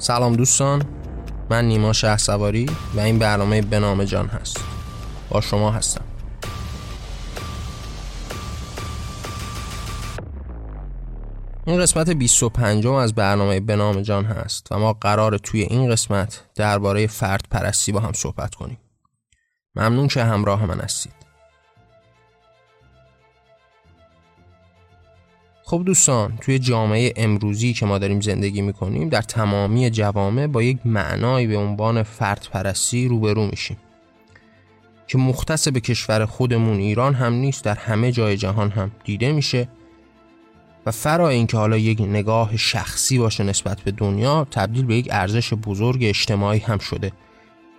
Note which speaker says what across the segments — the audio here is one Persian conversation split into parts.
Speaker 1: سلام دوستان من نیما شه سواری و این برنامه به جان هست. با شما هستم. این قسمت 25 از برنامه به نام جان هست و ما قرار توی این قسمت درباره فرد پرستی با هم صحبت کنیم. ممنون که همراه من هستید. خب دوستان توی جامعه امروزی که ما داریم زندگی می‌کنیم در تمامی جوامع با یک معنایی به عنوان فرد پرستی روبرو میشیم. که مختص به کشور خودمون ایران هم نیست در همه جای جهان هم دیده میشه. و فرا اینکه حالا یک نگاه شخصی باشه نسبت به دنیا تبدیل به یک ارزش بزرگ اجتماعی هم شده.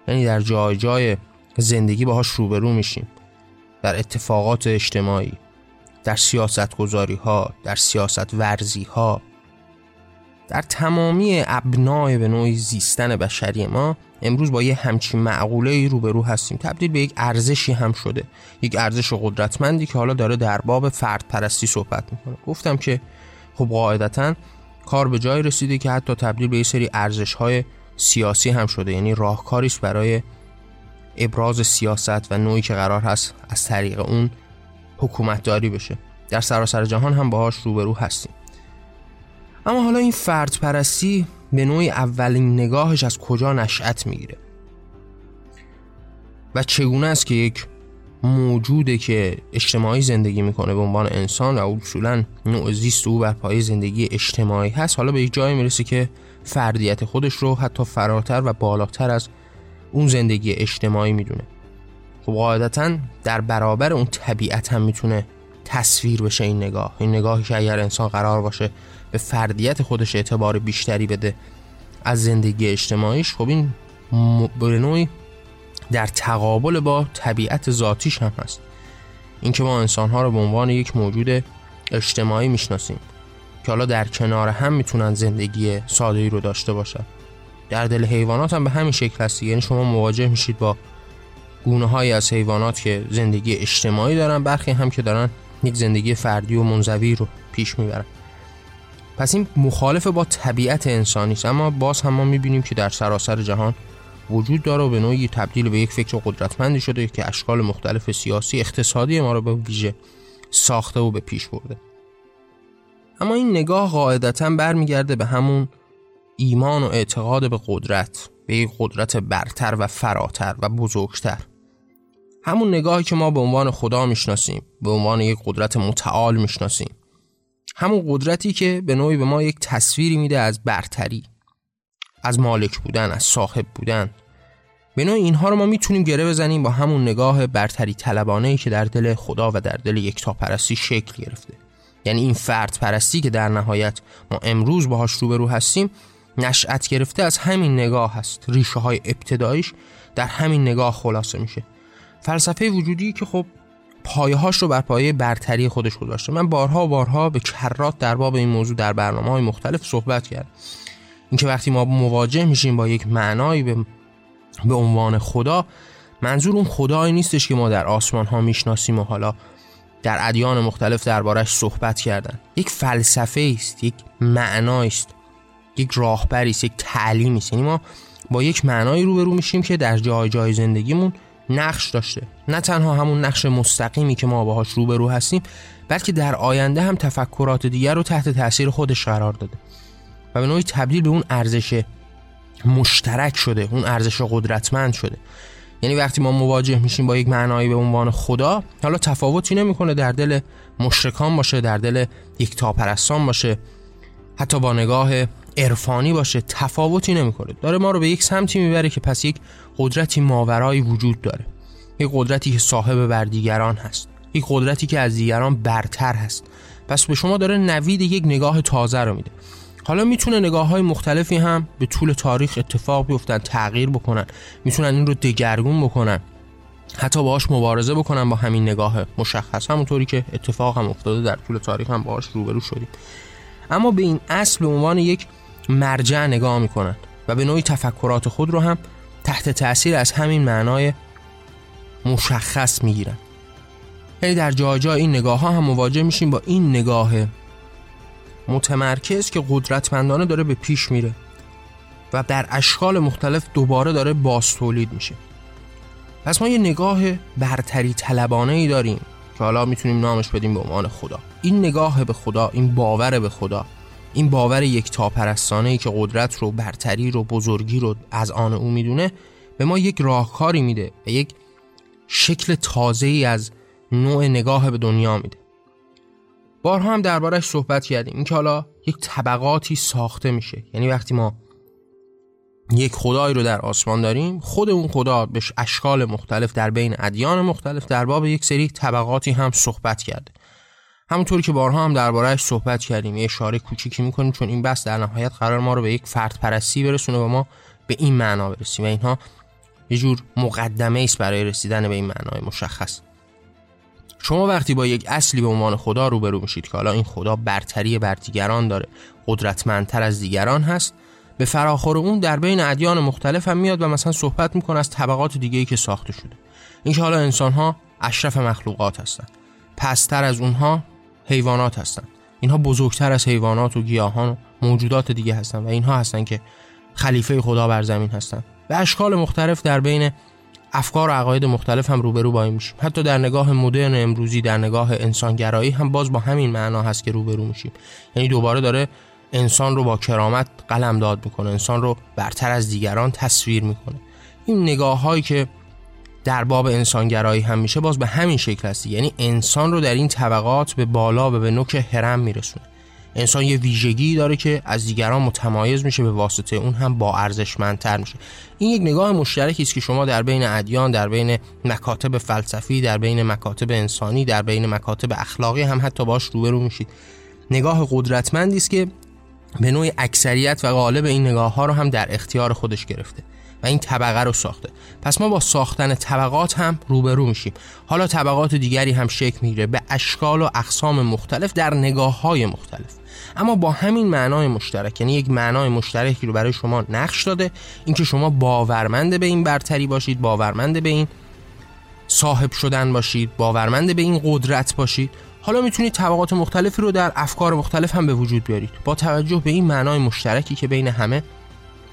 Speaker 1: یعنی در جای جای زندگی باهاش روبرو میشیم. در اتفاقات اجتماعی در سیاست گذاری ها در سیاست ورزی ها در تمامی ابنای به نوعی زیستن بشری ما امروز با یه همچین معقوله ای روبرو هستیم. تبدیل به یک ارزشی هم شده. یک ارزش قدرتمندی که حالا داره در باب فرد پرستی صحبت می‌کنه. گفتم که خب قاعدتا کار به جای رسیده که حتی تبدیل به یه سری ارزش های سیاسی هم شده. یعنی راهکاری است برای ابراز سیاست و نوعی که قرار هست از طریق اون حکومت داری بشه. در سراسر جهان هم باهاش روبرو هستیم. اما حالا این فرد پرستی به نوعی اولین نگاهش از کجا نشأت می‌گیره؟ و چگونه است که یک موجوده که اجتماعی زندگی می‌کنه به عنوان انسان و اصولا نوع زیست او بر پای زندگی اجتماعی هست حالا به یک جایی می‌رسه که فردیت خودش رو حتی فراتر و بالاتر از اون زندگی اجتماعی می‌دونه. خب قاعدتا در برابر اون طبیعت هم می‌تونه تصویر بشه این نگاه. این نگاهی که اگر انسان قرار باشه به فردیت خودش اعتبار بیشتری بده از زندگی اجتماعیش خب این به نوعی در تقابل با طبیعت ذاتیش هم هست. اینکه ما انسانها رو به عنوان یک موجود اجتماعی می‌شناسیم که حالا در کنار هم می‌تونن زندگی ساده رو داشته باشن. در دل حیوانات هم به همین شکل هستی یعنی شما مواجه میشید با گونه های از حیوانات که زندگی اجتماعی دارن برخی هم که دارن یک زندگی فردی و منزوی رو پیش می‌برن. پس این مخالف با طبیعت انسانی است. اما باز هم ما می‌بینیم که در سراسر جهان وجود داره و به نوعی تبدیل به یک فکر قدرتمندی شده که اشکال مختلف سیاسی اقتصادی ما رو به ویژه ساخته و به پیش برده. اما این نگاه قاعدتا برمیگرده به همون ایمان و اعتقاد به قدرت. به یک قدرت برتر و فراتر و بزرگتر. همون نگاهی که ما به عنوان خدا می‌شناسیم به عنوان یک قدرت متعال می‌شناسیم. همون قدرتی که به نوعی به ما یک تصویری میده از برتری از مالک بودن از صاحب بودن. به نوع اینها رو ما می‌تونیم گره بزنیم با همون نگاه برتری طلبانه که در دل خدا و در دل یکتاپرستی شکل گرفته. یعنی این فرد پرستی که در نهایت ما امروز باهاش روبرو هستیم نشأت گرفته از همین نگاه هست ریشه های ابتدایش در همین نگاه خلاصه میشه. فلسفه وجودی که خب پایه هاش رو بر پایه برتری خودش گذاشته. من بارها و بارها به کرات در باب این موضوع در برنامه های مختلف صحبت کردم. اینکه وقتی ما مواجه میشیم با یک معنایی به, به عنوان خدا منظور اون خدایی نیستش که ما در آسمان ها می‌شناسیم و حالا در ادیان مختلف دربارش صحبت کردن. یک فلسفه است یک معنایی است یک راهبری است یک تعلیمی است. یعنی ما با یک معنایی روبرو میشیم که در جای جای زندگیمون نقش داشته. نه تنها همون نقش مستقیمی که ما باهاش روبرو هستیم بلکه در آینده هم تفکرات دیگر رو تحت تاثیر خودش قرار داده. و به نوعی تبدیل به اون ارزش مشترک شده اون ارزش قدرتمند شده. یعنی وقتی ما مواجه میشیم با یک معنایی به عنوان خدا حالا تفاوتی نمی‌کنه در دل مشرکان باشه در دل یک تاپرستان باشه. حتی با نگاه عرفانی باشه تفاوتی نمی‌کنه. داره ما رو به یک سمتی می‌بره که پس یک قدرتی ماورایی وجود داره. یک قدرتی که صاحب بر دیگران هست. یک قدرتی که از دیگران برتر هست. پس به شما داره نوید یک نگاه تازه رو میده. حالا می‌تونه نگاه های مختلفی هم به طول تاریخ اتفاق بیفتن تغییر بکنن. می‌تونن این رو دگرگون بکنن. حتی باهاش مبارزه بکنن با همین نگاه مشخص. همونطوری که اتفاق هم افتاده در طول تاریخ هم باهاش روبرو شدیم. اما به این اصل به عنوان یک مرجع نگاه می‌کنن و به نوعی تفکرات خود رو هم تحت تاثیر از همین معنای مشخص می‌گیرن. یعنی در جای این نگاه ها هم مواجه میشیم با این نگاه متمرکز که قدرتمندانه داره به پیش میره و در اشکال مختلف دوباره داره باز تولید میشه. پس ما یه نگاه برتری طلبانه ای داریم که حالا می‌تونیم نامش بدیم به عنوان خدا. این نگاه به خدا این باور به خدا. این باور یک تاپرستانه ای که قدرت رو برتری رو بزرگی رو از آن او می‌دونه به ما یک راهکاری میده و یک شکل تازه ای از نوع نگاه به دنیا میده. بارها هم دربارش صحبت کردیم. اینکه حالا یک طبقاتی ساخته میشه. یعنی وقتی ما یک خدایی رو در آسمان داریم خود اون خدا به اشکال مختلف در بین ادیان مختلف در باب یک سری طبقاتی هم صحبت کرده. همونطوری که بارها هم دربارهش صحبت کردیم یه اشاره کوچیکی می‌کنیم چون این بحث در نهایت قرار ما رو به یک فرد پرستی برسونه و ما به این معنا برسیم و اینها یه جور مقدمه است برای رسیدن به این معنای مشخص. شما وقتی با یک اصلی به عنوان خدا روبرو میشید که حالا این خدا برتری بر دیگران داره قدرتمندتر از دیگران هست به فراخور اون در بین ادیان مختلف هم میاد و مثلا صحبت می‌کنه از طبقات دیگه ای که ساخته شده. اینکه حالا انسان ها اشرف مخلوقات هستند پستر از اونها حیوانات هستند اینها بزرگتر از حیوانات و گیاهان و موجودات دیگه هستند و اینها هستند که خلیفه خدا بر زمین هستند به اشکال مختلف در بین افکار و عقاید مختلف هم روبرو با میشیم. حتی در نگاه مدرن امروزی در نگاه انسانگرایی هم باز با همین معنا هست که روبرو میشیم. یعنی دوباره داره انسان رو با کرامت قلم داد می‌کنه انسان رو برتر از دیگران تصویر می‌کنه. این نگاه هایی که در باب انسانگرایی هم میشه باز به همین شکل هستی یعنی انسان رو در این طبقات به بالا و به نوک هرم میرسونه. انسان یه ویژگی داره که از دیگران متمایز میشه به واسطه اون هم با ارزشمندتر میشه. این یک نگاه مشترکی است که شما در بین ادیان در بین مکاتب فلسفی در بین مکاتب انسانی در بین مکاتب اخلاقی هم حتی باش روبرو میشید. نگاه قدرتمندی است که به نوع اکثریت و غالب این نگاه ها رو هم در اختیار خودش گرفته. و این طبقه رو ساخته. پس ما با ساختن طبقات هم روبرو میشیم. حالا طبقات دیگری هم شکل می‌گیره به اشکال و اقسام مختلف در نگاه های مختلف. اما با همین معنای مشترک یعنی یک معنای مشترکی رو برای شما نقش داده. اینکه شما باورمند به این برتری باشید باورمند به این صاحب شدن باشید باورمند به این قدرت باشید. حالا می‌تونید طبقات مختلفی رو در افکار مختلف هم به وجود بیارید. با توجه به این معنای مشترکی که بین همه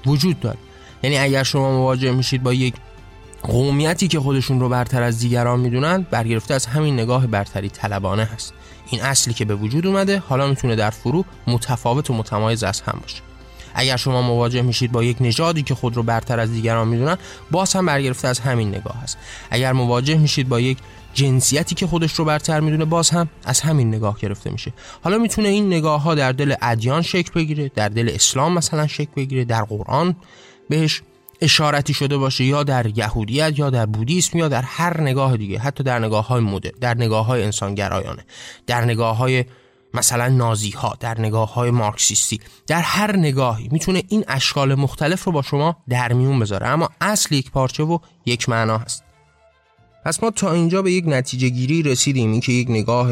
Speaker 1: وجود داره. یعنی اگر شما مواجه میشید با یک قومیتی که خودشون رو برتر از دیگران می‌دونن برگرفته از همین نگاه برتری طلبانه هست. این اصلی که به وجود اومده حالا می‌تونه در فرو متفاوت و متمایز از هم باشه. اگر شما مواجه میشید با یک نژادی که خود رو برتر از دیگران می‌دونن باز هم برگرفته از همین نگاه هست. اگر مواجه میشید با یک جنسیتی که خودش رو برتر می‌دونه باز هم از همین نگاه گرفته میشه. حالا می‌تونه این نگاه ها در دل ادیان شکل بگیره در دل اسلام مثلا شکل بگیره در قرآن بهش اشارتی شده باشه یا در یهودیت یا در بودیسم یا در هر نگاه دیگه حتی در نگاه های مدر در نگاه های انسانگرایانه در نگاه های مثلا نازی ها در نگاه های مارکسیستی در هر نگاهی می‌تونه این اشکال مختلف رو با شما در میون بذاره. اما اصل یک پارچه و یک معنا هست. پس ما تا اینجا به یک نتیجه گیری رسیدیم. این که یک نگاه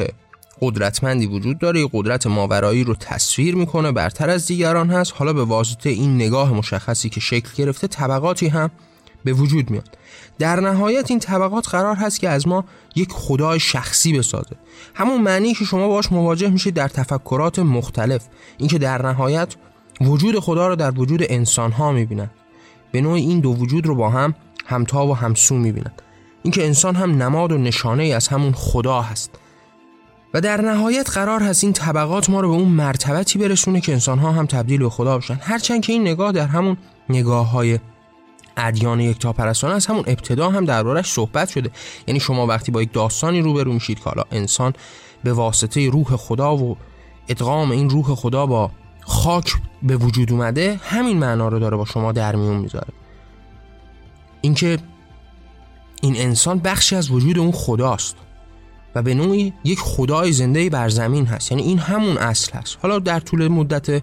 Speaker 1: قدرتمندی وجود داره قدرت ماورایی رو تصویر می‌کنه برتر از دیگران هست. حالا به واسطه این نگاه مشخصی که شکل گرفته طبقاتی هم به وجود میاد. در نهایت این طبقات قرار هست که از ما یک خدای شخصی بسازه. همون معنی که شما باش مواجه میشید در تفکرات مختلف. اینکه در نهایت وجود خدا رو در وجود انسان ها می‌بینن. به نوع این دو وجود رو با هم همتا و همسو می‌بینن. اینکه انسان هم نماد و نشانه ای از همون خدا هست. و در نهایت قرار هست این طبقات ما رو به اون مرتبتی برسونه که انسان ها هم تبدیل به خدا بشن. هرچند که این نگاه در همون نگاه های ادیان یک پرستان از همون ابتدا هم دربارش صحبت شده. یعنی شما وقتی با یک داستانی روبرو میشید که حالا انسان به واسطه روح خدا و ادغام این روح خدا با خاک به وجود اومده همین معنا رو داره با شما در میون می‌ذاره. اینکه این انسان بخشی از وجود اون خداست. و به نوعی یک خدای زنده بر زمین هست. یعنی این همون اصل هست حالا در طول مدت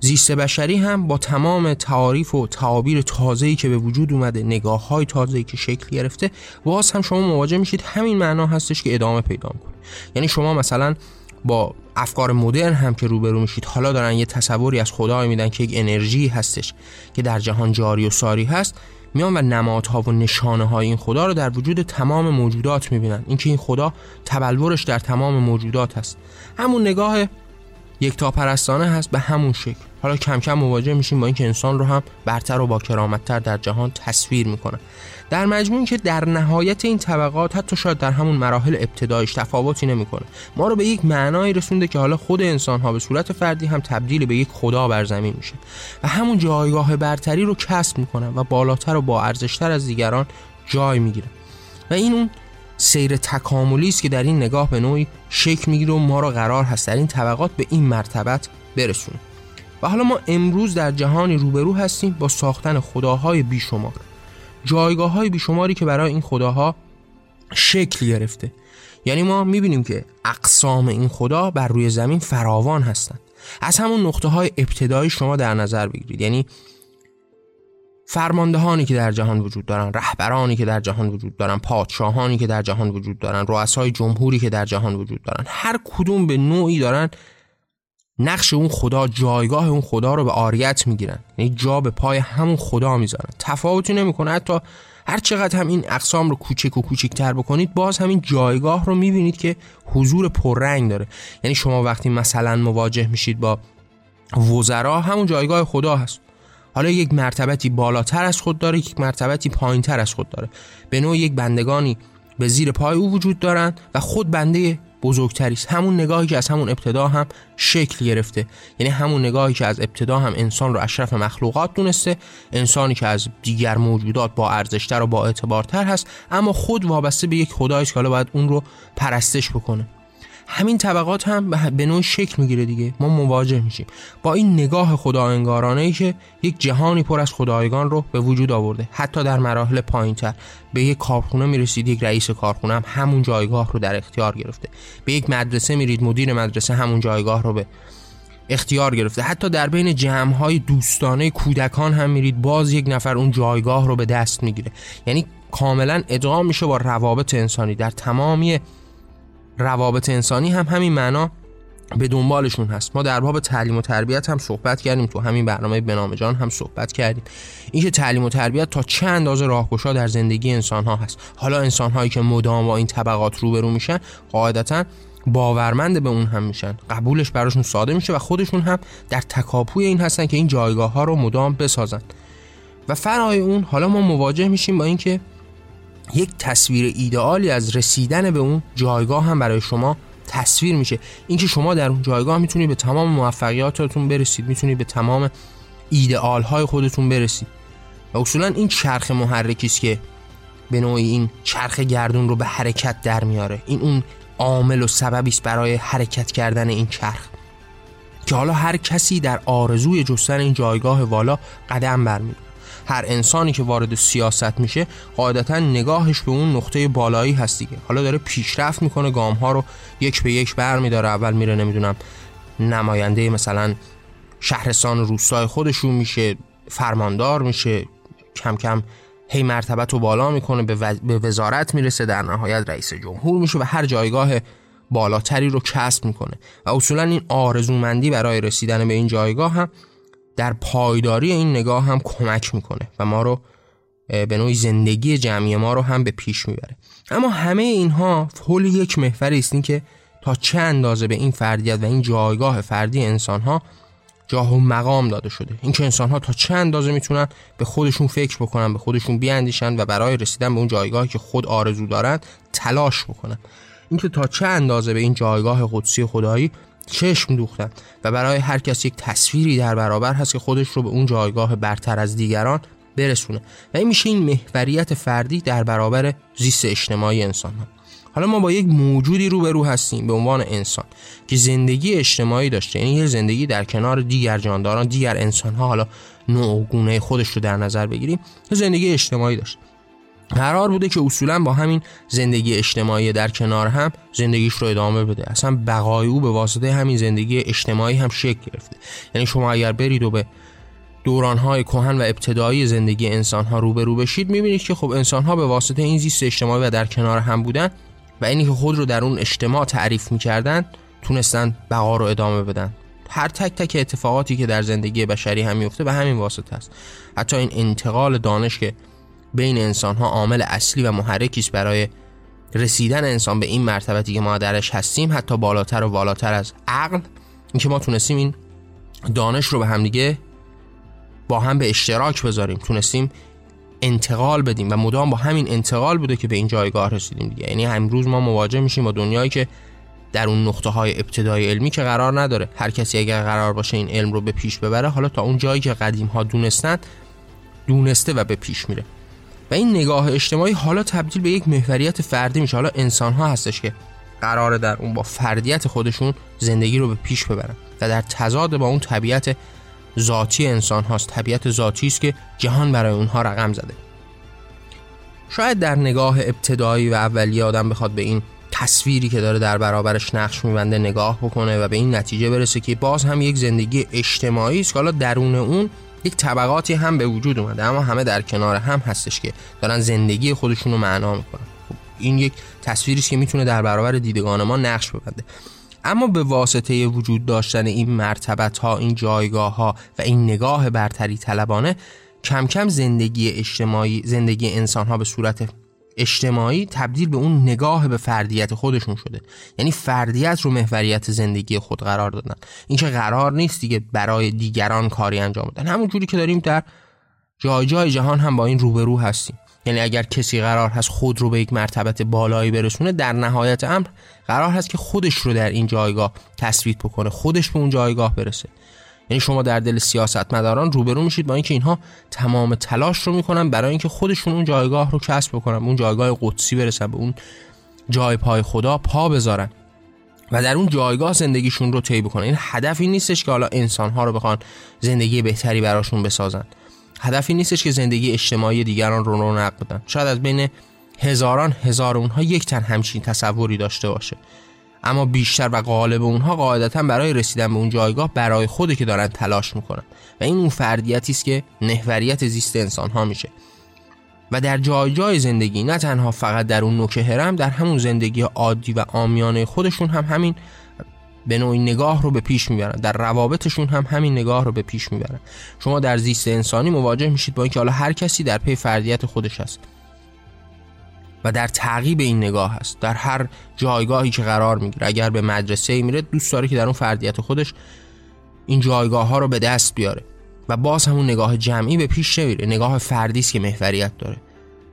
Speaker 1: زیست بشری هم با تمام تعاریف و تعابیر تازه‌ای که به وجود اومده نگاه های تازه‌ای که شکل گرفته باز هم شما مواجه میشید همین معنا هستش که ادامه پیدا می‌کنه. یعنی شما مثلا با افکار مدرن هم که روبرو میشید حالا دارن یه تصوری از خدای میدن که یک انرژی هستش که در جهان جاری و ساری هست. میان و نمادها و نشانه های این خدا رو در وجود تمام موجودات می‌بینن. اینکه این خدا تبلورش در تمام موجودات هست همون نگاه یک تا پرستانه هست به همون شکل. حالا کم کم مواجه میشیم با اینکه انسان رو هم برتر و با کرامتتر در جهان تصویر می‌کنه. در مجموع که در نهایت این طبقات حتی شاید در همون مراحل ابتدایش تفاوتی نمی‌کنه. ما رو به یک معنایی رسونده که حالا خود انسان ها به صورت فردی هم تبدیل به یک خدا بر زمین میشه و همون جایگاه برتری رو کسب می‌کنن و بالاتر و با ارزشتر از دیگران جای می‌گیرن. و این اون سیر تکاملی است که در این نگاه به نوعی شکل می‌گیره و ما را قرار هست در این طبقات به این مرتبت برسونه و حالا ما امروز در جهانی روبرو هستیم با ساختن خداهای بیشمار جایگاه های بیشماری که برای این خداها شکل گرفته. یعنی ما می‌بینیم که اقسام این خدا بر روی زمین فراوان هستند. از همون نقطه های ابتدایی شما در نظر بگیرید. یعنی فرماندهانی که در جهان وجود دارن رهبرانی که در جهان وجود دارن پادشاهانی که در جهان وجود دارن رؤسای جمهوری که در جهان وجود دارن هر کدوم به نوعی دارن نقش اون خدا جایگاه اون خدا رو به آریت می‌گیرن. یعنی جا به پای همون خدا می‌ذارن. تفاوتی نمی‌کنه. حتی هر چقدر هم این اقسام رو کوچک و کوچکتر بکنید باز همین جایگاه رو می‌بینید که حضور پررنگ داره. یعنی شما وقتی مثلا مواجه میشید با وزرا همون جایگاه خدا هست. حالا یک مرتبتی بالاتر از خود داره یک مرتبتی پایینتر از خود داره. به نوع یک بندگانی به زیر پای او وجود دارند و خود بنده بزرگتری است. همون نگاهی که از همون ابتدا هم شکل گرفته. یعنی همون نگاهی که از ابتدا هم انسان رو اشرف مخلوقات دونسته انسانی که از دیگر موجودات با ارزشتر و با اعتبارتر هست اما خود وابسته به یک خدایی که حالا باید اون رو پرستش بکنه. همین طبقات هم به نوع شکل می‌گیره دیگه. ما مواجه میشیم. با این نگاه خدا انگارانه ای که یک جهانی پر از خدایگان رو به وجود آورده. حتی در مراحل پایینتر. به یک کارخونه می‌رسید یک رئیس کارخونه هم همون جایگاه رو در اختیار گرفته. به یک مدرسه میرید مدیر مدرسه همون جایگاه رو به اختیار گرفته. حتی در بین جمعهای دوستانه کودکان هم میرید. باز یک نفر اون جایگاه رو به دست می‌گیره. یعنی کاملا ادغام میشه با روابط انسانی. در تمامی روابط انسانی هم همین معنا به دنبالشون هست. ما در باب تعلیم و تربیت هم صحبت کردیم تو همین برنامه بنامه جان هم صحبت کردیم. اینکه تعلیم و تربیت تا چه اندازه راهگشا در زندگی انسان ها هست. حالا انسان هایی که مدام با این طبقات روبرو میشن قاعدتا باورمند به اون هم میشن. قبولش براشون ساده میشه و خودشون هم در تکاپوی این هستن که این جایگاه ها رو مدام بسازن. و فرای اون حالا ما مواجه میشیم با اینکه یک تصویر ایدئالی از رسیدن به اون جایگاه هم برای شما تصویر میشه. اینکه شما در اون جایگاه می‌تونید به تمام موفقیاتتون برسید می‌تونید به تمام ایدئال های خودتون برسید. و اصولا این چرخ محرکی است که به نوعی این چرخ گردون رو به حرکت در میاره. این اون عامل و سببی است برای حرکت کردن این چرخ. که حالا هر کسی در آرزوی جستن این جایگاه والا قدم برمیداره هر انسانی که وارد سیاست میشه قاعدتا نگاهش به اون نقطه بالایی هست دیگه. حالا داره پیشرفت می‌کنه گام ها رو یک به یک برمیداره اول میره نمی‌دونم نماینده مثلا شهرستان روستای خودشون میشه فرماندار میشه کم کم هی مرتبت رو بالا می‌کنه به وزارت می‌رسه در نهایت رئیس جمهور میشه و هر جایگاه بالاتری رو کسب می‌کنه. و اصولا این آرزومندی برای رسیدن به این جایگاه هم در پایداری این نگاه هم کمک می‌کنه و ما رو به نوعی زندگی جمعی ما رو هم به پیش می‌بره. اما همه اینها حول یک محور است که تا چه اندازه به این فردیت و این جایگاه فردی انسان ها جاه و مقام داده شده. اینکه انسان ها تا چه اندازه می‌تونن به خودشون فکر بکنن به خودشون بیاندیشن و برای رسیدن به اون جایگاهی که خود آرزو دارن تلاش بکنن. اینکه تا چه اندازه به این جایگاه قدسی خدایی چشم دوختن و برای هر کس یک تصویری در برابر هست که خودش رو به اون جایگاه برتر از دیگران برسونه. و این میشه این محوریت فردی در برابر زیست اجتماعی انسان ها. حالا ما با یک موجودی روبرو هستیم به عنوان انسان که زندگی اجتماعی داشته. یعنی یه زندگی در کنار دیگر جانداران دیگر انسان ها حالا نوع گونه خودش رو در نظر بگیریم زندگی اجتماعی داشته. قرار بوده که اصولا با همین زندگی اجتماعی در کنار هم زندگیش رو ادامه بده. اصلا بقای او به واسطه همین زندگی اجتماعی هم شکل گرفته. یعنی شما اگر برید و به دورانهای کهن و ابتدایی زندگی انسانها روبرو بشید می‌بینید که خب انسانها به واسطه این زیست اجتماعی و در کنار هم بودن و اینی که خود رو در اون اجتماع تعریف می‌کردن تونستن بقا رو ادامه بدن. هر تک تک اتفاقاتی که در زندگی بشری هم میفته به همین واسطه است. حتی این انتقال دانش که بین انسان ها عامل اصلی و محرکی است برای رسیدن انسان به این مرتبتی که ما درش هستیم حتی بالاتر و بالاتر از عقل. اینکه ما تونستیم این دانش رو به همدیگه با هم به اشتراک بذاریم تونستیم انتقال بدیم و مدام با همین انتقال بوده که به این جایگاه رسیدیم دیگه. یعنی امروز ما مواجه میشیم با دنیایی که در اون نقطه های ابتدای علمی که قرار نداره. هر کسی اگر قرار باشه این علم رو به پیش ببره حالا تا اون جایی که قدیم ها دونستند دونسته و به پیش میره. و این نگاه اجتماعی حالا تبدیل به یک محوریت فردی میشه. حالا انسان ها هستش که قراره در اون با فردیت خودشون زندگی رو به پیش ببرن و در تضاد با اون طبیعت ذاتی انسان هاست طبیعت ذاتی است که جهان برای اونها رقم زده. شاید در نگاه ابتدایی و اولیه آدم بخواد به این تصویری که داره در برابرش نقش میبنده نگاه بکنه و به این نتیجه برسه که باز هم یک زندگی اجتماعی است که حالا درون اون یک طبقاتی هم به وجود اومده اما همه در کنار هم هستش که دارن زندگی خودشون رو معنا می‌کنن. خب این یک تصویری که می‌تونه در برابر دیدگان ما نقش ببنده. اما به واسطه وجود داشتن این مرتبت ها این جایگاه ها و این نگاه برتری طلبانه کم کم زندگی اجتماعی زندگی انسان ها به صورت اجتماعی تبدیل به اون نگاه به فردیت خودشون شده. یعنی فردیت رو محوریت زندگی خود قرار دادن. این که قرار نیست دیگه برای دیگران کاری انجام بدن. همون جوری که داریم در جای جای جهان هم با این روبرو هستیم. یعنی اگر کسی قرار هست خود رو به یک مرتبت بالایی برسونه در نهایت امر قرار هست که خودش رو در این جایگاه تثبیت بکنه خودش به اون جایگاه برسه. یعنی شما در دل سیاستمداران روبرو میشید با اینکه اینها تمام تلاش رو می‌کنن برای اینکه خودشون اون جایگاه رو کسب بکنن اون جایگاه قدسی برسن به اون جای پای خدا پا بذارن و در اون جایگاه زندگیشون رو طی بکنن. این هدفی نیستش که حالا انسانها رو بخوان زندگی بهتری براشون بسازن. هدفی نیستش که زندگی اجتماعی دیگران رو رونق بدن. شاید از بین هزاران هزار اونها یک تن همچین تصوری داشته باشه. اما بیشتر و غالب اونها قاعدتا برای رسیدن به اون جایگاه برای خوده که دارن تلاش می‌کنن. و این اون فردیتی است که محوریت زیست انسان ها میشه. و در جای جای زندگی نه تنها فقط در اون نوک هرم در همون زندگی عادی و عامیانه خودشون هم همین به نوعی نگاه رو به پیش می‌برن. در روابطشون هم همین نگاه رو به پیش می‌برن. شما در زیست انسانی مواجه میشید با اینکه حالا هر کسی در پی فردیت خودش هست. و در تعقیب این نگاه هست در هر جایگاهی که قرار می‌گیره اگر به مدرسه میره دوست داره که در اون فردیت خودش این جایگاه ها رو به دست بیاره و باز همون نگاه جمعی به پیش نمیره نگاه فردی است که محوریت داره.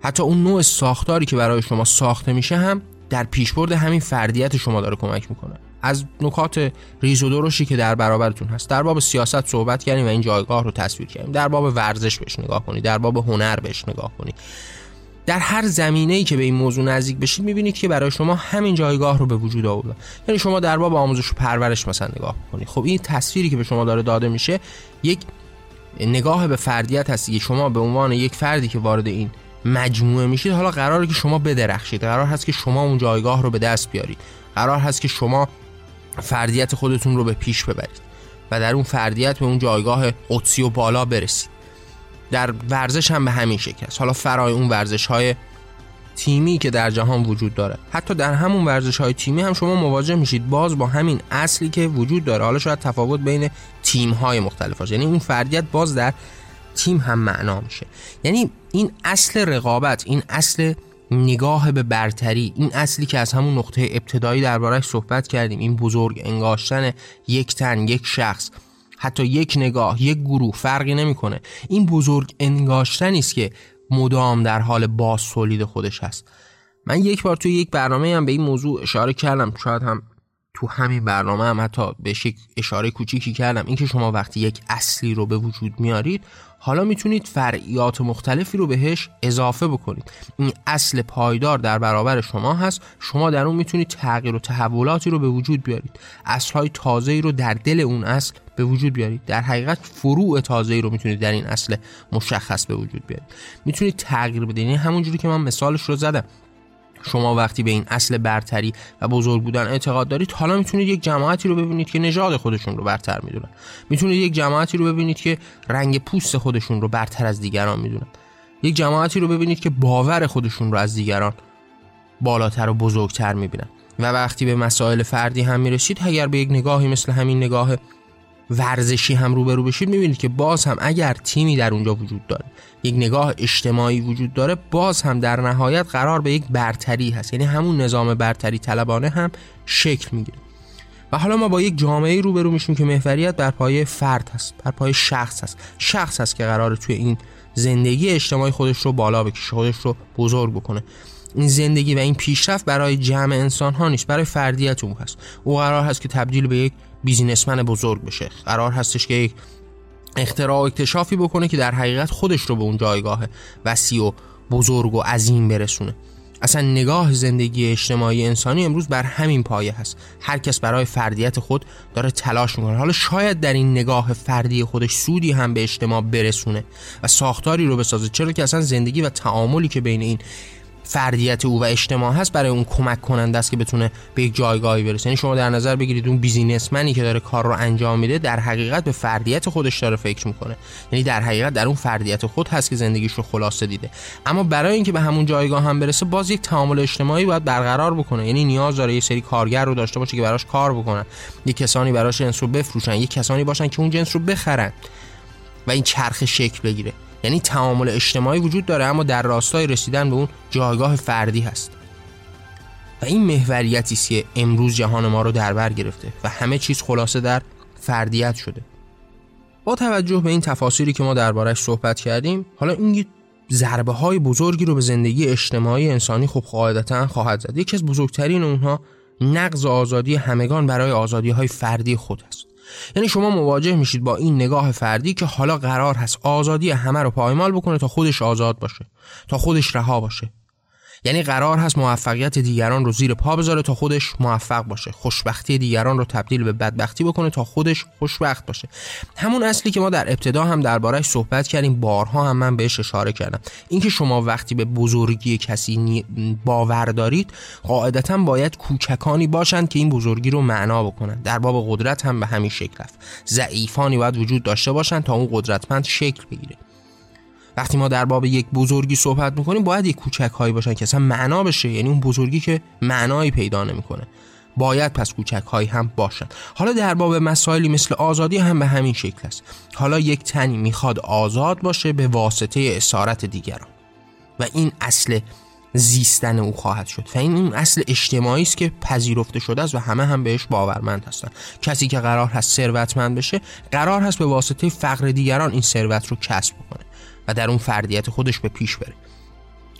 Speaker 1: حتی اون نوع ساختاری که برای شما ساخته میشه هم در پیشبرد همین فردیت شما داره کمک می‌کنه. از نکات ریز و درشتی که در برابرتون هست در باب سیاست صحبت کردیم و این جایگاه رو تصویر کردیم. در باب ورزش بهش نگاه کنید در باب هنر بهش نگاه کنید. در هر زمینه ای که به این موضوع نزدیک بشید می‌بینید که برای شما همین جایگاه رو به وجود آورده. یعنی شما در باب آموزش و پرورش مثلا نگاه کنید خب این تصویری که به شما داره داده میشه یک نگاه به فردیت هست که شما به عنوان یک فردی که وارد این مجموعه میشید حالا قراره که شما بدرخشید. قرار هست که شما اون جایگاه رو به دست بیارید. قرار هست که شما فردیت خودتون رو به پیش ببرید و در اون فردیت به اون جایگاه قدسی و بالا برسید. در ورزش هم به همین شکل است. حالا فرای اون ورزش های تیمی که در جهان وجود داره. حتی در همون ورزش های تیمی هم شما مواجه میشید. باز با همین اصلی که وجود داره. حالا شاید تفاوت بین تیم های مختلف باشه. یعنی اون فردیت باز در تیم هم معنا میشه. یعنی این اصل رقابت این اصل نگاه به برتری این اصلی که از همون نقطه ابتدایی دربارهش صحبت کردیم این بزرگ انگاشتن یک تن یک شخص. حتی یک نگاه یک گروه فرقی نمی‌کنه. این بزرگ انگاشتنی است که مدام در حال باز تولید خودش هست. من یک بار توی یک برنامه هم به این موضوع اشاره کردم. شاید هم تو همین برنامه هم حتی به یک اشاره کوچیکی کردم. اینکه شما وقتی یک اصلی رو به وجود میارید حالا می‌تونید فرعیات مختلفی رو بهش اضافه بکنید. این اصل پایدار در برابر شما هست. شما در اون می‌تونید تغییر و تحولاتی رو به وجود بیارید. اصلهای تازه رو در دل اون اصل به وجود بیارید. در حقیقت فروع تازه رو می‌تونید در این اصل مشخص به وجود بیارید. می‌تونید تغییر بدید یعنی همونجوری که من مثالش رو زدم. شما وقتی به این اصل برتری و بزرگ بودن اعتقاد دارید حالا می‌تونید یک جماعتی رو ببینید که نژاد خودشون رو برتر می‌دونن. می‌تونید یک جماعتی رو ببینید که رنگ پوست خودشون رو برتر از دیگران می‌دونن. یک جماعتی رو ببینید که باور خودشون رو از دیگران بالاتر و بزرگتر می‌بینن. و وقتی به مسائل فردی هم می‌رسید اگر به یک نگاهی مثل همین نگاه ورزشی هم روبرو بشید می‌بینید که باز هم اگر تیمی در اونجا وجود داره یک نگاه اجتماعی وجود داره باز هم در نهایت قرار به یک برتری هست. یعنی همون نظام برتری طلبانه هم شکل می‌گیره. و حالا ما با یک جامعه روبرو میشیم که محوریت بر پایه فرد هست بر پایه شخص هست. شخص هست که قراره توی این زندگی اجتماعی خودش رو بالا بکشه خودش رو بزرگ بکنه. این زندگی و این پیشرفت برای جمع انسان ها نیست برای فردیت اون هست. او قرار هست که تبدیل به یک businessman بزرگ بشه. قرار هستش که یک اختراع اکتشافی بکنه که در حقیقت خودش رو به اون جایگاه وسیع و بزرگ و عظیم برسونه. اصلا نگاه زندگی اجتماعی انسانی امروز بر همین پایه هست. هر کس برای فردیت خود داره تلاش می‌کنه. حالا شاید در این نگاه فردی خودش سودی هم به اجتماع برسونه و ساختاری رو بسازه. چرا که اصلا زندگی و تعاملی که بین این فردیت او و اجتماع هست برای اون کمک کننده است که بتونه به یک جایگاهی برسه. یعنی شما در نظر بگیرید اون businessman ی که داره کار رو انجام میده در حقیقت به فردیت خودش داره فکر می‌کنه. یعنی در حقیقت در اون فردیت خود هست که زندگیش رو خلاصه دیده. اما برای اینکه به همون جایگاه هم برسه باز یک تعامل اجتماعی باید برقرار بکنه. یعنی نیاز داره یه سری کارگر رو داشته باشه که براش کار بکنن. یک کسانی براش جنس رو بفروشن. یک کسانی باشن که اون جنس رو بخرن و این چرخ شکل بگیره. یعنی تعامل اجتماعی وجود داره اما در راستای رسیدن به اون جایگاه فردی هست. و این محوریتی است که امروز جهان ما رو در بر گرفته و همه چیز خلاصه در فردیت شده. با توجه به این تفاصیلی که ما دربارش صحبت کردیم حالا این ضربه های بزرگی رو به زندگی اجتماعی انسانی خب قاعدتا خواهد زد. یکی از بزرگترین اونها نقض آزادی همگان برای آزادی های فردی خود است. یعنی شما مواجه میشید با این نگاه فردی که حالا قرار هست آزادی همه رو پایمال بکنه تا خودش آزاد باشه تا خودش رها باشه. یعنی قرار هست موفقیت دیگران رو زیر پا بذاره تا خودش موفق باشه. خوشبختی دیگران رو تبدیل به بدبختی بکنه تا خودش خوشبخت باشه. همون اصلی که ما در ابتدا هم دربارهش صحبت کردیم بارها هم من بهش اشاره کردم. اینکه شما وقتی به بزرگی کسی باور دارید قاعدتا باید کوچکانی باشند که این بزرگی رو معنا بکنن. در باب قدرت هم به همین شکل رفت. ضعیفانی باید وجود داشته باشند تا اون قدرتمند شکل بگیره. وقتی ما در باب یک بزرگی صحبت می‌کنیم باید یک کوچک هایی باشن که اصلا معنا بشه یعنی اون بزرگی که معنایی پیدا نمی‌کنه. باید پس کوچک هایی هم باشن. حالا در باب مسائلی مثل آزادی هم به همین شکل است. حالا یک تنی می‌خواد آزاد باشه به واسطه اسارت دیگران. و این اصل زیستن او خواهد شد. و این اون اصل اجتماعی است که پذیرفته شده است و همه هم بهش باورمند هستند کسی که قرار هست ثروتمند بشه قرار هست به واسطه فقر دیگران این ثروت رو کسب کنه و در اون فردیت خودش به پیش بره.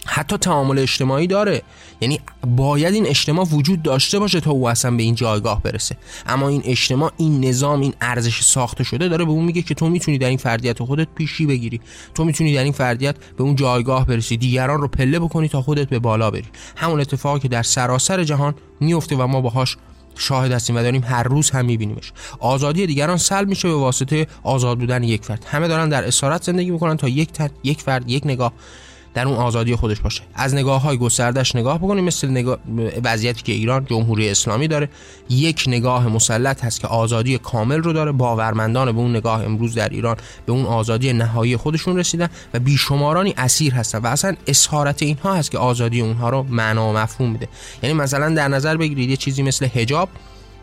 Speaker 1: حتی تعامل اجتماعی داره. یعنی باید این اجتماع وجود داشته باشه تا او اصلا به این جایگاه برسه. اما این اجتماع این نظام این ارزش ساخته شده داره به اون میگه که تو می‌تونی در این فردیت خودت پیشی بگیری. تو می‌تونی در این فردیت به اون جایگاه برسی. دیگران رو پله بکنی تا خودت به بالا بری. همون اتفاقی که در سراسر جهان میفته و ما باهاش شاهد هستیم و داریم هر روز هم میبینیمش. آزادی دیگران سلب میشه به واسطه آزاد بودن یک فرد. همه دارن در اسارت زندگی می‌کنن تا یک تر، یک فرد یک نگاه در اون آزادی خودش باشه. از نگاه های گستردش نگاه بکنیم مثل نگاه وضعیتی که ایران جمهوری اسلامی داره. یک نگاه مسلط هست که آزادی کامل رو داره. باورمندان به اون نگاه امروز در ایران به اون آزادی نهایی خودشون رسیدن و بیشمارانی اسیر هستن و اصلا اسارت اینها هست که آزادی اونها رو معنا و مفهوم میده یعنی مثلا در نظر بگیرید یه چیزی مثل حجاب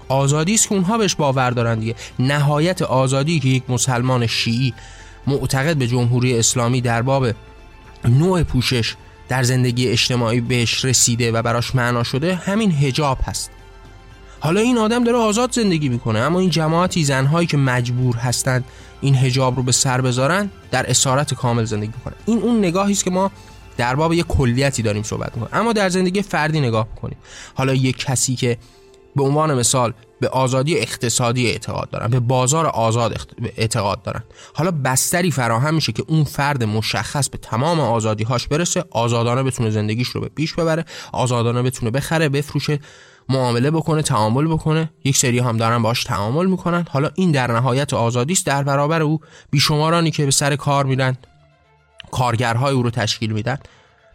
Speaker 1: آزادی است که اونها بهش باور دارن دیگه. نهایت آزادی که یک مسلمان شیعی معتقد به جمهوری اسلامی در باب نوع پوشش در زندگی اجتماعی بهش رسیده و براش معنا شده همین هجاب هست. حالا این آدم داره آزاد زندگی می‌کنه اما این جماعتی زنهایی که مجبور هستند این هجاب رو به سر بذارن در اسارت کامل زندگی می‌کنن. این اون نگاهی است که ما در باب یک کلیتی داریم صحبت می‌کنیم. اما در زندگی فردی نگاه کنیم حالا یک کسی که به عنوان مثال به آزادی اقتصادی اعتقاد دارن به بازار آزاد اعتقاد دارن. حالا بستری فراهم میشه که اون فرد مشخص به تمام آزادی هاش برسه آزادانه بتونه زندگیش رو به پیش ببره آزادانه بتونه بخره بفروشه معامله بکنه تعامل بکنه. یک سری هم دارن باش تعامل می‌کنن. حالا این در نهایت آزادی است در برابر او بیشمارانی که به سر کار میرن کارگرهای او رو تشکیل میدن.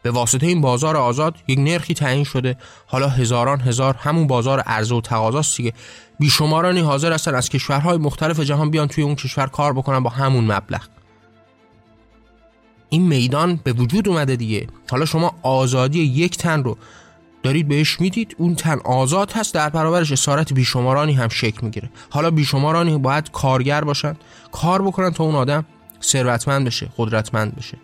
Speaker 1: به واسطه این بازار آزاد یک نرخی تعیین شده. حالا هزاران هزار همون بازار عرضه و تقاضاست دیگه. بیشمارانی حاضر هستن از کشورهای مختلف جهان بیان توی اون کشور کار بکنن با همون مبلغ. این میدان به وجود اومده دیگه. حالا شما آزادی یک تن رو دارید بهش می‌دید اون تن آزاد هست در برابرش اسارت بیشمارانی هم شکل می‌گیره. حالا بیشمارانی باید کارگر باشن کار بکنن تا اون آدم ثروتمند بشه قدرتمند بشه.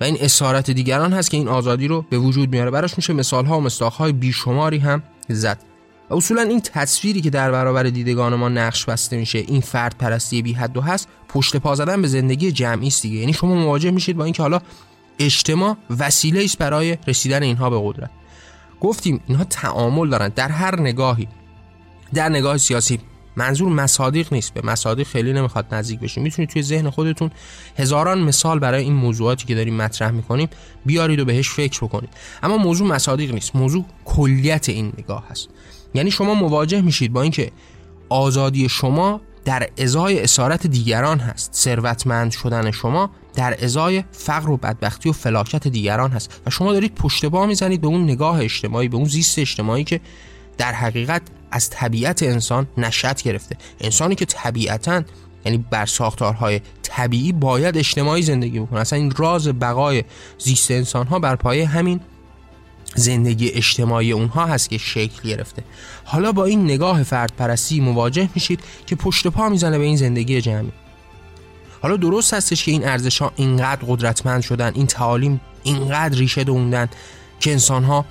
Speaker 1: و این اسارت دیگران هست که این آزادی رو به وجود میاره. براش میشه مثال ها و مستاخ های بیشماری هم زد. و اصولا این تصویری که در برابر دیدگان ما نقش بسته میشه این فرد پرستی بی حد و هست پشت پا زدن به زندگی جمعی است دیگه. یعنی شما مواجه میشید با اینکه حالا اجتماع وسیله است برای رسیدن اینها به قدرت. گفتیم اینها تعامل دارن. در هر نگاهی در نگاه سیاسی منظور مصادیق نیست. به مصادیق خیلی نمی‌خواد نزدیک بشیم می‌تونید توی ذهن خودتون هزاران مثال برای این موضوعاتی که داریم مطرح می‌کنیم بیارید و بهش فکر بکنید. اما موضوع مصادیق نیست. موضوع کلیت این نگاه هست. یعنی شما مواجه میشید با اینکه آزادی شما در ازای اسارت دیگران هست. ثروتمند شدن شما در ازای فقر و بدبختی و فلاکت دیگران هست. و شما دارید پشت با می‌زنید به اون نگاه اجتماعی به اون زیست اجتماعی که در حقیقت از طبیعت انسان نشأت گرفته. انسانی که طبیعتا یعنی بر ساختارهای طبیعی باید اجتماعی زندگی بکنه. اصلا این راز بقای زیست انسان ها بر پایه همین زندگی اجتماعی اونها هست که شکل گرفته. حالا با این نگاه فرد پرستی مواجه میشید که پشت پا می‌زنه به این زندگی جمعی. حالا درست هستش که این ارزش ها اینقدر قدرتمند شدن این تعالیم اینقدر ریشه دوندن که انسان ها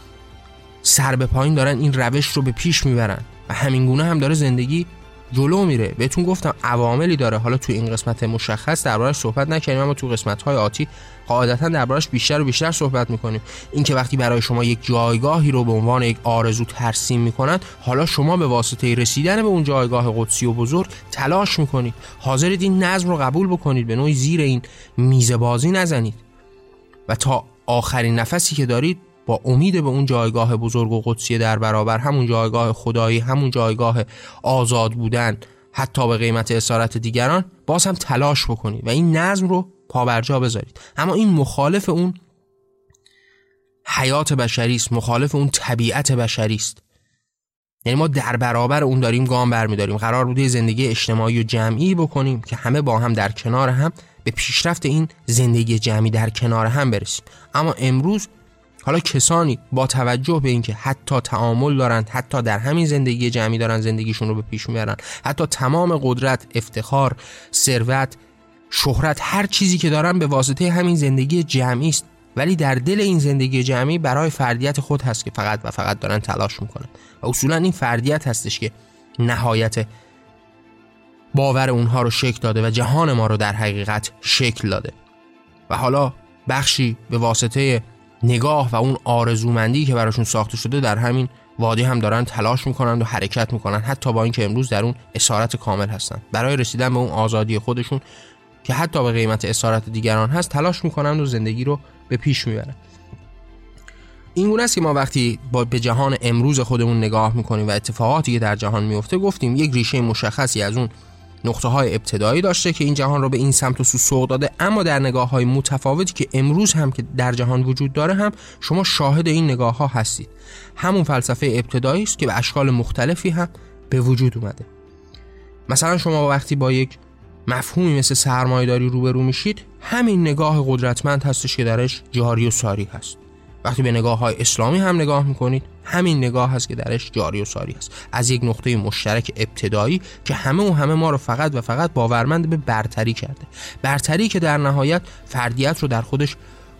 Speaker 1: سر به پایین دارن این روش رو به پیش می‌برن و همین گونه هم داره زندگی جلو میره. بهتون گفتم عواملی داره. حالا تو این قسمت مشخص دربارش صحبت نکنیم اما تو قسمت های آتی قاعدتا دربارش بیشتر و بیشتر صحبت می‌کنیم. اینکه وقتی برای شما یک جایگاهی رو به عنوان یک آرزو ترسیم می‌کنن حالا شما به واسطه رسیدن به اون جایگاه قدسی و بزرگ تلاش می‌کنید. حاضرید این نظم رو قبول بکنید. به نوعی زیر این میزه بازی نزنید. و تا آخرین نفسی که دارید با امید به اون جایگاه بزرگ و قدسی در برابر همون جایگاه خدایی همون جایگاه آزاد بودن حتی به قیمت اسارت دیگران باز هم تلاش بکنید و این نظم رو پابرجا بذارید. اما این مخالف اون حیات بشری است مخالف اون طبیعت بشری است. یعنی ما در برابر اون داریم گام برمیداریم. قرار بوده زندگی اجتماعی و جمعی بکنیم که همه با هم در کنار هم به پیشرفت این زندگی جمعی در کنار هم برسیم. اما امروز حالا کسانی با توجه به اینکه حتی تعامل دارند حتی در همین زندگی جمعی دارن زندگیشون رو به پیش می‌برن حتی تمام قدرت افتخار ثروت شهرت هر چیزی که دارن به واسطه همین زندگی جمعی است. ولی در دل این زندگی جمعی برای فردیت خود هست که فقط و فقط دارن تلاش می‌کنن. و اصولا این فردیت هستش که نهایت باور اونها رو شکل داده و جهان ما رو در حقیقت شکل داده. و حالا بخشی به واسطه نگاه و اون آرزومندی که براشون ساخته شده در همین وادی هم دارن تلاش می‌کنن و حرکت می‌کنن حتی با اینکه امروز در اون اسارت کامل هستن. برای رسیدن به اون آزادی خودشون که حتی به قیمت اسارت دیگران هست تلاش می‌کنن و زندگی رو به پیش می‌برن. این گونه است که ما وقتی با به جهان امروز خودمون نگاه می‌کنیم و اتفاقاتی که در جهان میفته گفتیم یک ریشه مشخصی از اون نقطه های ابتدایی داشته که این جهان را به این سمت و سو سوق داده. اما در نگاه های متفاوتی که امروز هم که در جهان وجود داره هم شما شاهد این نگاه ها هستید. همون فلسفه ابتدایی است که به اشکال مختلفی هم به وجود اومده. مثلا شما وقتی با یک مفهومی مثل سرمایه‌داری روبرو میشید همین نگاه قدرتمند هستش که درش جاری و ساری هست. وقتی به نگاه های اسلامی هم نگاه می‌کنید همین نگاه هست که درش جاری و ساری است از یک نقطه مشترک ابتدایی که همه و همه ما رو فقط و فقط باورمند به برتری کرده. برتری که در نهایت فردیت رو در خودش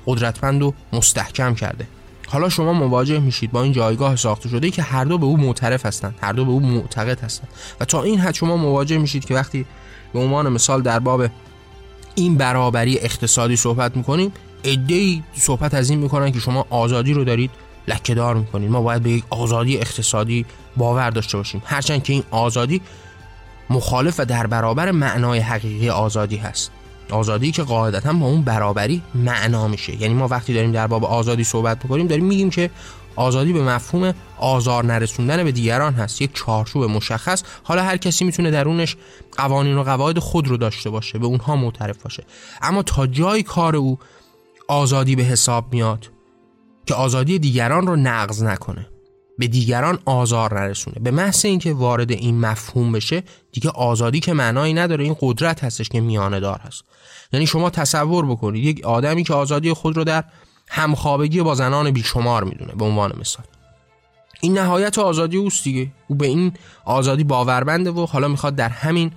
Speaker 1: قدرتمند و مستحکم کرده. حالا شما مواجه میشید با این جایگاه ساخته شده که هر دو به او معترف هستند هر دو به او معتقد هستند. و تا این حد شما مواجه میشید که وقتی به عنوان مثال در باب این برابری اقتصادی صحبت می‌کنیم ای صحبت از این می‌کنن که شما آزادی رو دارید لکهدار می‌کنید. ما باید به یک آزادی اقتصادی باور داشته باشیم. هرچند که این آزادی مخالف و در برابر معنای حقیقی آزادی هست. آزادی که قاعدتا با اون برابری معنا میشه. یعنی ما وقتی داریم در باب آزادی صحبت می‌کنیم داریم میگیم که آزادی به مفهوم آزار نرسوندن به دیگران هست. یک چارچوب مشخص. حالا هر کسی می‌تونه درونش قوانین و قواعد خود رو داشته باشه به اونها معترف باشه. اما تا جای کار او آزادی به حساب میاد که آزادی دیگران رو نقض نکنه به دیگران آزار نرسونه. به محض اینکه وارد این مفهوم بشه دیگه آزادی که معنایی نداره این قدرت هستش که میانه دار هست. یعنی شما تصور بکنید یک آدمی که آزادی خود رو در همخوابگی با زنان بیشمار می‌دونه به عنوان مثال. این نهایت آزادی اوست دیگه. او به این آزادی باورمنده و حالا می‌خواد در همین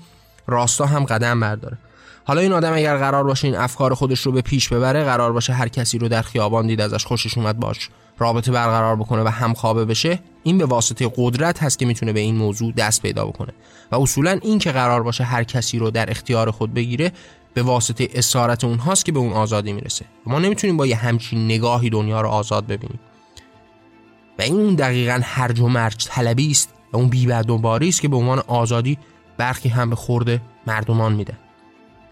Speaker 1: راستا هم قدم برداره. حالا این آدم اگر قرار باشه این افکار خودش رو به پیش ببره قرار باشه هر کسی رو در خیابان دید ازش خوشش اومد باش رابطه برقرار بکنه و همخوابه بشه این به واسطه قدرت هست که می‌تونه به این موضوع دست پیدا بکنه. و اصولا این که قرار باشه هر کسی رو در اختیار خود بگیره به واسطه اسارت اونهاست که به اون آزادی می‌رسه. ما نمی‌تونیم با یه همچین نگاهی دنیا رو آزاد ببینیم. و این اون دقیقا هرج و مرج طلبی است و اون بیبدوباری است که به عنوان آزادی برخی هم به خورده مردمان میده.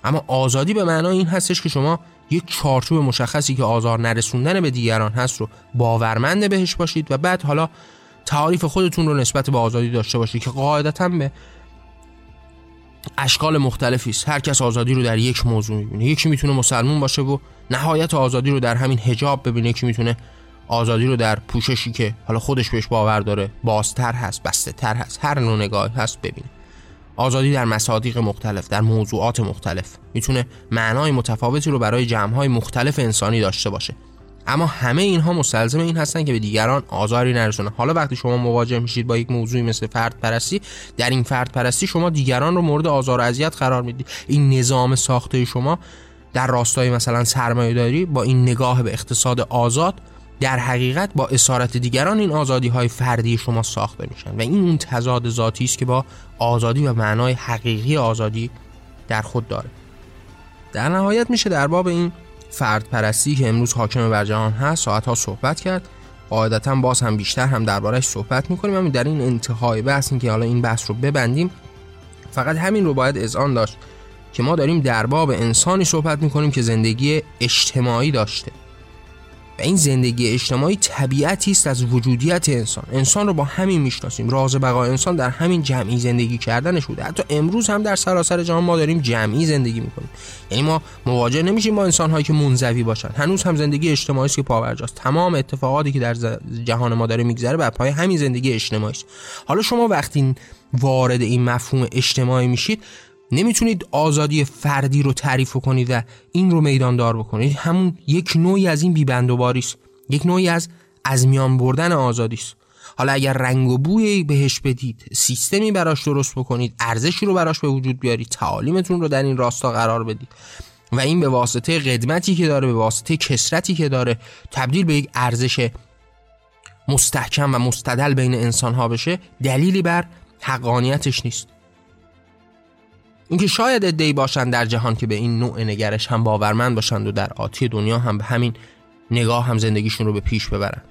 Speaker 1: اما آزادی به معنای این هستش که شما یک چارچوب مشخصی که آزار نرسوندن به دیگران هست رو باورمند بهش باشید و بعد حالا تعاریف خودتون رو نسبت به آزادی داشته باشید که قاعدتا به اشکال مختلفی است. هر کس آزادی رو در یک موضوع می‌بینه. یکی می‌تونه مسلمون باشه و نهایت آزادی رو در همین حجاب ببینه. یکی می‌تونه آزادی رو در پوششی که حالا خودش بهش باور داره بازتر هست بسته تر هست هر نوع نگاهی هست ببینه. آزادی در مصادیق مختلف در موضوعات مختلف. می‌تونه معنای متفاوتی رو برای جمعهای مختلف انسانی داشته باشه. اما همه اینها مستلزم این هستن که به دیگران آزاری نرسونه. حالا وقتی شما مواجه میشید با یک موضوعی مثل فرد پرستی در این فرد پرستی شما دیگران رو مورد آزار و اذیت قرار می‌دید. این نظام ساخته شما در راستای مثلا سرمایه داری با این نگاه به اقتصاد آزاد در حقیقت با اسارت دیگران این آزادی های فردی شما ساخته میشن و این اون تضاد ذاتی است که با آزادی و معنای حقیقی آزادی در خود داره. در نهایت میشه در باب این فرد پرستی که امروز حاکم بر جهان هست ساعت ها صحبت کرد. قاعدتا باز هم بیشتر هم دربارش صحبت می‌کنیم. همین در این انتهای بحث این که حالا این بحث رو ببندیم فقط همین رو باید اذعان داشت که ما داریم در باب انسانی صحبت می‌کنیم که زندگی اجتماعی داشته. و این زندگی اجتماعی طبیعتی است از وجودیت انسان. انسان رو با همین می‌شناسیم. راز بقای انسان در همین جمعی زندگی کردنش بوده. حتی امروز هم در سراسر جهان ما داریم جمعی زندگی می‌کنیم. یعنی ما مواجه نمیشیم با انسان هایی که منزوی باشن. هنوز هم زندگی اجتماعی است که پاورجاست تمام اتفاقاتی که در جهان ما داره میگذره بر پای همین زندگی اجتماعی است. حالا شما وقتی وارد این مفهوم اجتماعی میشید نمی‌تونید آزادی فردی رو تعریف کنید و این رو میداندار بکنید. همون یک نوعی از این بیبندوباری است. یک نوعی از از میان بردن آزادی است. حالا اگر رنگ و بوی بهش بدید سیستمی براش درست بکنید ارزشی رو براش به وجود بیارید تعالیمتون رو در این راستا قرار بدید و این به واسطه قدمتی که داره به واسطه کسرتی که داره تبدیل به یک ارزش مستحکم و مستدل بین انسان ها بشه دلیلی بر حقانیتش نیست. اینکه شاید ادعی باشند در جهان که به این نوع نگرش هم باورمند باشند و در آتی دنیا هم به همین نگاه هم زندگیشون رو به پیش ببرند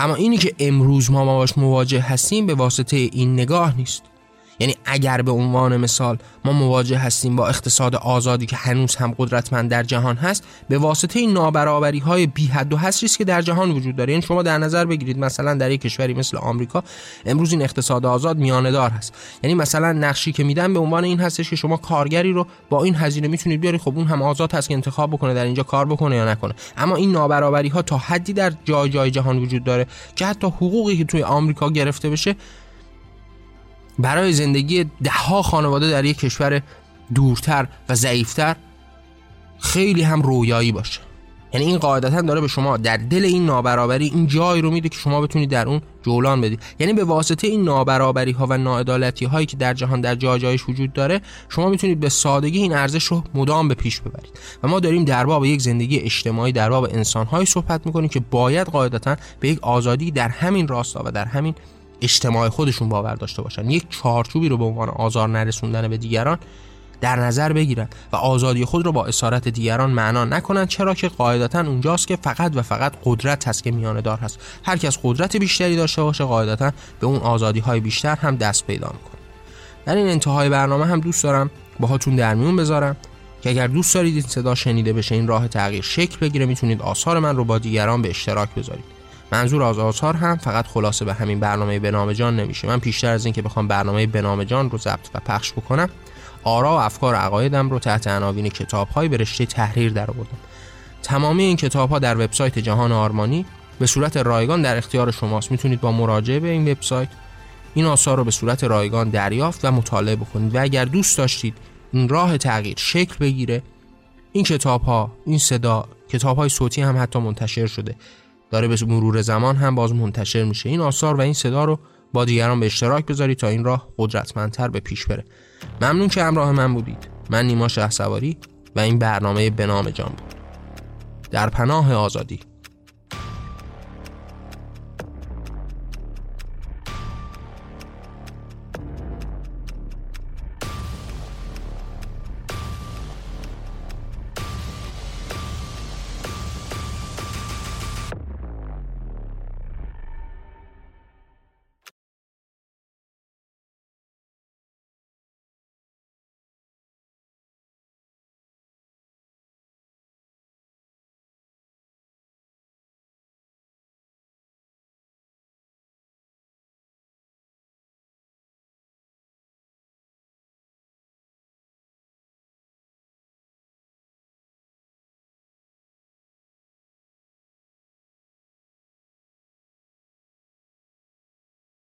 Speaker 1: اما اینی که امروز ما باش مواجه هستیم به واسطه این نگاه نیست. یعنی اگر به عنوان مثال ما مواجه هستیم با اقتصاد آزادی که هنوز هم قدرتمند در جهان هست به واسطه این نابرابری های بی حد و حصری است که در جهان وجود داره. یعنی شما در نظر بگیرید مثلا در یک کشوری مثل آمریکا امروز این اقتصاد آزاد میانه دار هست. یعنی مثلا نقشی که میدن به عنوان این هستش که شما کارگری رو با این هزینه می‌تونید بیاری خب اون هم آزاد هست که انتخاب بکنه در اینجا کار بکنه یا نکنه. اما این نابرابری ها تا حدی در جای جای جهان وجود داره که حتی حقوقی که توی آمریکا گرفته بشه برای زندگی دهها خانواده در یک کشور دورتر و ضعیفتر خیلی هم رویایی باشه. یعنی این قاعدتا داره به شما در دل این نابرابری این جایی رو میده که شما بتونید در اون جولان بدید. یعنی به واسطه این نابرابری ها و ناعدالتی هایی که در جهان در جای جایش وجود داره شما می‌تونید به سادگی این ارزش رو مدام به پیش ببرید. و ما داریم در باب یک زندگی اجتماعی در باب انسان هایی صحبت می‌کنیم که باید قاعدتا به یک آزادی در همین راستا و در همین اجتماع خودشون باور داشته باشن. یک چارچوبی رو به عنوان آزار نرسوندن به دیگران در نظر بگیرن و آزادی خود رو با اسارت دیگران معنا نکنن چرا که قاعدتا اونجاست که فقط و فقط قدرت هست که میانه دار هست. هر کس قدرت بیشتری داشته باشه قاعدتا به اون آزادی های بیشتر هم دست پیدا می‌کنه. در این انتهای برنامه هم دوست دارم باهاتون در میون بذارم که اگر دوست دارید این صدا شنیده بشه این راه تغییر شکل بگیره می‌تونید آثار من رو با دیگران به اشتراک بذارید. منظور از آثار هم فقط خلاصه به همین برنامه بنام جان نمیشه. من پیشتر از اینکه بخوام برنامه بنام جان رو ضبط و پخش بکنم آرا و افکار و عقایدم رو تحت عناوین کتاب‌های به رشته تحریر درآوردم تمامی این کتاب‌ها در وبسایت جهان آرمانی به صورت رایگان در اختیار شماست. می‌تونید با مراجعه به این وبسایت این آثار رو به صورت رایگان دریافت و مطالعه بکنید. و اگر دوست داشتید این راه تغییر شکل بگیره این کتاب ها این صدا کتاب های صوتی هم حتی منتشر شده. داره به مرور زمان هم باز منتشر میشه. این آثار و این صدا رو با دیگران به اشتراک بذارید تا این راه قدرتمندتر به پیش بره. ممنون که همراه من بودید. من نیما شه سواری و این برنامه به نام جان بود. در پناه آزادی.